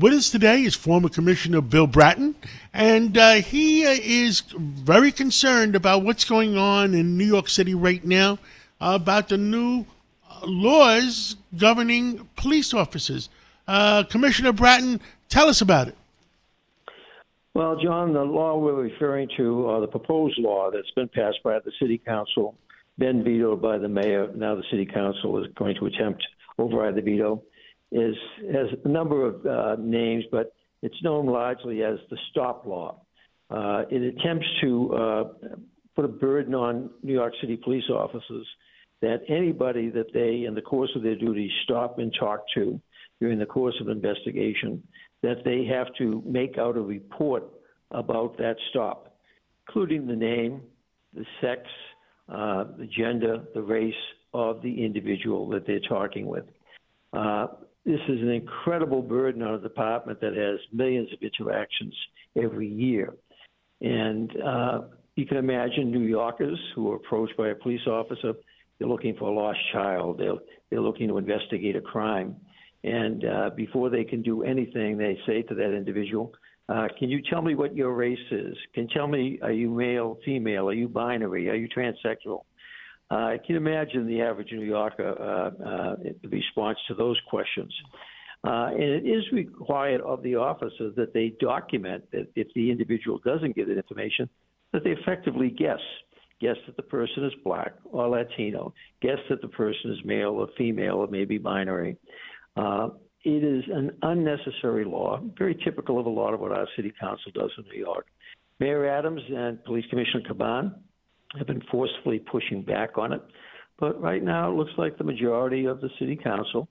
With us today is former Commissioner Bill Bratton, and uh, he uh, is very concerned about what's going on in New York City right now uh, about the new uh, laws governing police officers. Uh, Commissioner Bratton, tell us about it. Well, John, the law we're referring to, uh, the proposed law that's been passed by the City Council, then vetoed by the mayor, now the City Council is going to attempt override the veto is has a number of uh, names, but it's known largely as the stop law. Uh, it attempts to uh, put a burden on New York City police officers that anybody that they, in the course of their duty, stop and talk to during the course of investigation, that they have to make out a report about that stop, including the name, the sex, uh, the gender, the race of the individual that they're talking with. Uh, this is an incredible burden on a department that has millions of interactions every year. And uh, you can imagine New Yorkers who are approached by a police officer. They're looking for a lost child. They're, they're looking to investigate a crime. And uh, before they can do anything, they say to that individual, uh, Can you tell me what your race is? Can you tell me, are you male, female? Are you binary? Are you transsexual? Uh, can imagine the average New Yorker uh, uh, response to those questions? And it is required of the officer that they document that if the individual doesn't give that information, that they effectively guess. Guess that the person is black or Latino. Guess that the person is male or female or maybe binary. Uh, it is an unnecessary law, very typical of a lot of what our city council does in New York. Mayor Adams and Police Commissioner Caban have been forcefully pushing back on it. But right now, it looks like the majority of the city council,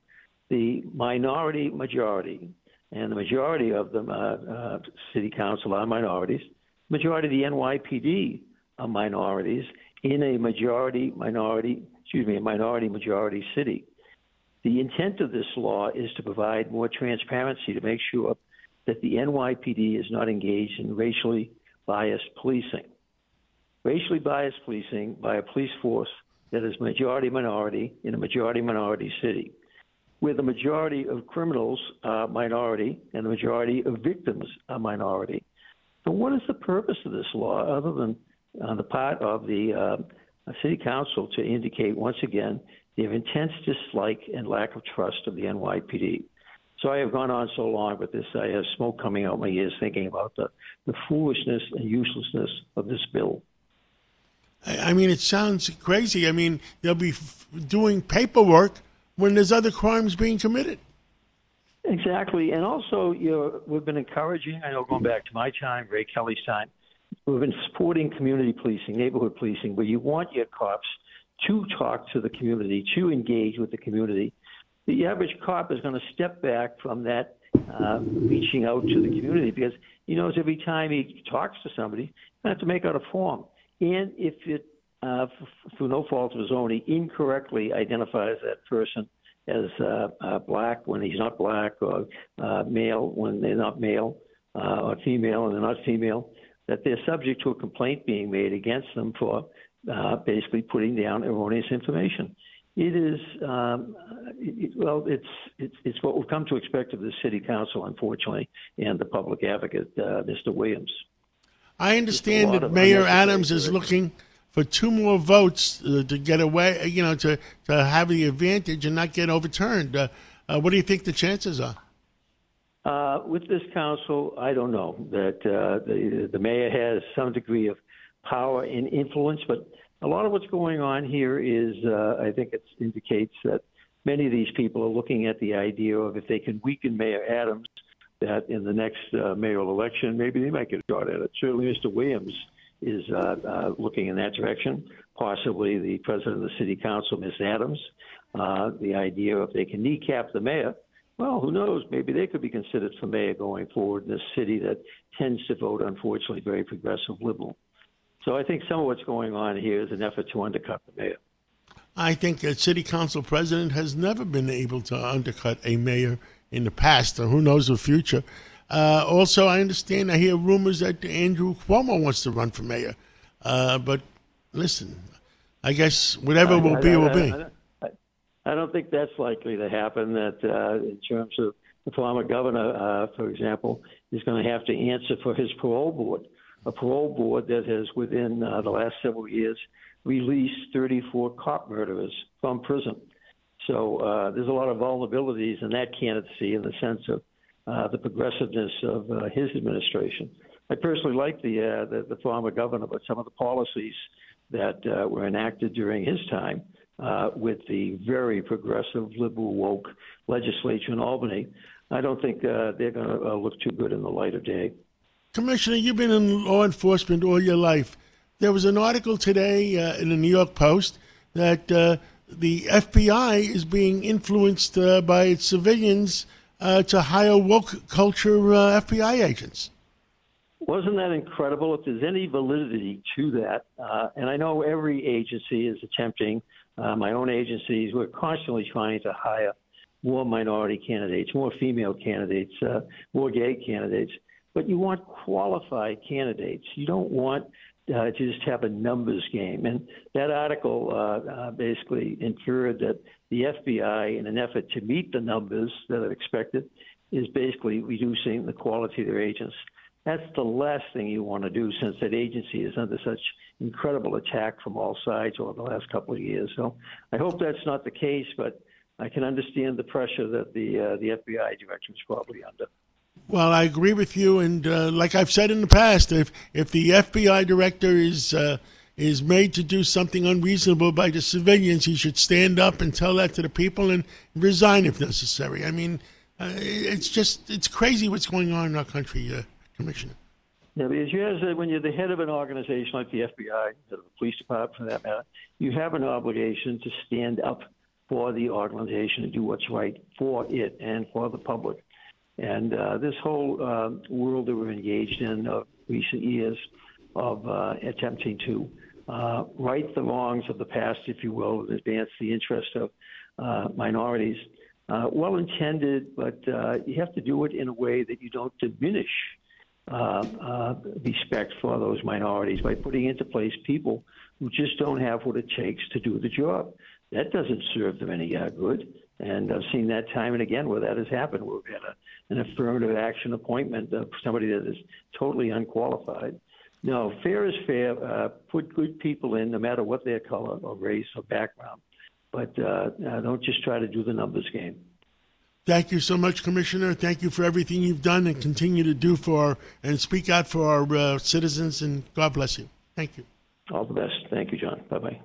the minority majority, and the majority of the uh, uh, city council are minorities. Majority of the NYPD are minorities in a majority minority, excuse me, a minority majority city. The intent of this law is to provide more transparency to make sure that the NYPD is not engaged in racially biased policing racially biased policing by a police force that is majority minority in a majority minority city, where the majority of criminals are minority and the majority of victims are minority. So, what is the purpose of this law other than on the part of the uh, city council to indicate once again their intense dislike and lack of trust of the NYPD? So I have gone on so long with this, I have smoke coming out my ears thinking about the, the foolishness and uselessness of this bill. I mean, it sounds crazy. I mean, they'll be f- doing paperwork when there's other crimes being committed. Exactly, and also, you know, we've been encouraging. I know going back to my time, Ray Kelly's time, we've been supporting community policing, neighborhood policing, where you want your cops to talk to the community, to engage with the community. The average cop is going to step back from that uh, reaching out to the community because he knows every time he talks to somebody, to have to make out a form and if it, uh, through no fault of his own, he incorrectly identifies that person as uh, uh, black when he's not black, or uh, male when they're not male, uh, or female and they're not female, that they're subject to a complaint being made against them for uh, basically putting down erroneous information. It is um, it, well, it's, it's it's what we've come to expect of the city council, unfortunately, and the public advocate, uh, Mr. Williams. I understand that Mayor Adams is looking for two more votes uh, to get away, you know, to, to have the advantage and not get overturned. Uh, uh, what do you think the chances are? Uh, with this council, I don't know that uh, the the mayor has some degree of power and influence, but a lot of what's going on here is, uh, I think, it indicates that many of these people are looking at the idea of if they can weaken Mayor Adams, that in the next uh, mayoral election, maybe they might get a shot at it. Certainly, Mr. Williams is uh, uh, looking in that direction. Possibly the president of the city council, Ms. Adams. Uh, the idea if they can kneecap the mayor, well, who knows? Maybe they could be considered for mayor going forward in a city that tends to vote, unfortunately, very progressive liberal. So I think some of what's going on here is an effort to undercut the mayor. I think a city council president has never been able to undercut a mayor in the past, or who knows the future. Uh, also, I understand, I hear rumors that Andrew Cuomo wants to run for mayor. Uh, but listen, I guess whatever will be, will be. I don't think that's likely to happen. That uh, in terms of the former governor, uh, for example, is going to have to answer for his parole board, a parole board that has, within uh, the last several years, released 34 cop murderers from prison. So uh, there's a lot of vulnerabilities in that candidacy in the sense of uh, the progressiveness of uh, his administration. I personally like the, uh, the the former governor, but some of the policies that uh, were enacted during his time uh, with the very progressive, liberal, woke legislature in Albany, I don't think they're going to look too good in the light of day. Commissioner, you've been in law enforcement all your life. There was an article today in the New York Post that the FBI is being influenced uh, by its civilians uh, to hire woke culture uh, FBI agents. Wasn't that incredible? If there's any validity to that, uh, and I know every agency is attempting, uh, my own agencies, we're constantly trying to hire more minority candidates, more female candidates, uh, more gay candidates. But you want qualified candidates. You don't want uh, to just have a numbers game. And that article uh, uh, basically inferred that the FBI, in an effort to meet the numbers that are expected, is basically reducing the quality of their agents. That's the last thing you want to do since that agency is under such incredible attack from all sides over the last couple of years. So I hope that's not the case, but I can understand the pressure that the uh, the FBI director is probably under. Well, I agree with you, and uh, like I've said in the past, if if the FBI director is uh, is made to do something unreasonable by the civilians, he should stand up and tell that to the people and resign if necessary. I mean, uh, it's just it's crazy what's going on in our country, uh, Commissioner. Yeah, because you have, when you're the head of an organization like the FBI, the police department for that matter, you have an obligation to stand up for the organization and do what's right for it and for the public. And uh, this whole uh, world that we're engaged in of recent years of uh, attempting to uh, right the wrongs of the past, if you will, and advance the interest of uh, minorities, uh, well intended, but you have to do it in a way that you don't diminish respect for those minorities by putting into place people who just don't have what it takes to do the job. That doesn't serve them any good. And I've seen that time and again where that has happened. We've had a, an affirmative action appointment of somebody that is totally unqualified. No, fair is fair. Uh, put good people in, no matter what their color or race or background. But uh, uh, don't just try to do the numbers game. Thank you so much, Commissioner. Thank you for everything you've done and continue to do for our, and speak out for our uh, citizens. And God bless you. Thank you. All the best. Thank you, John. Bye bye.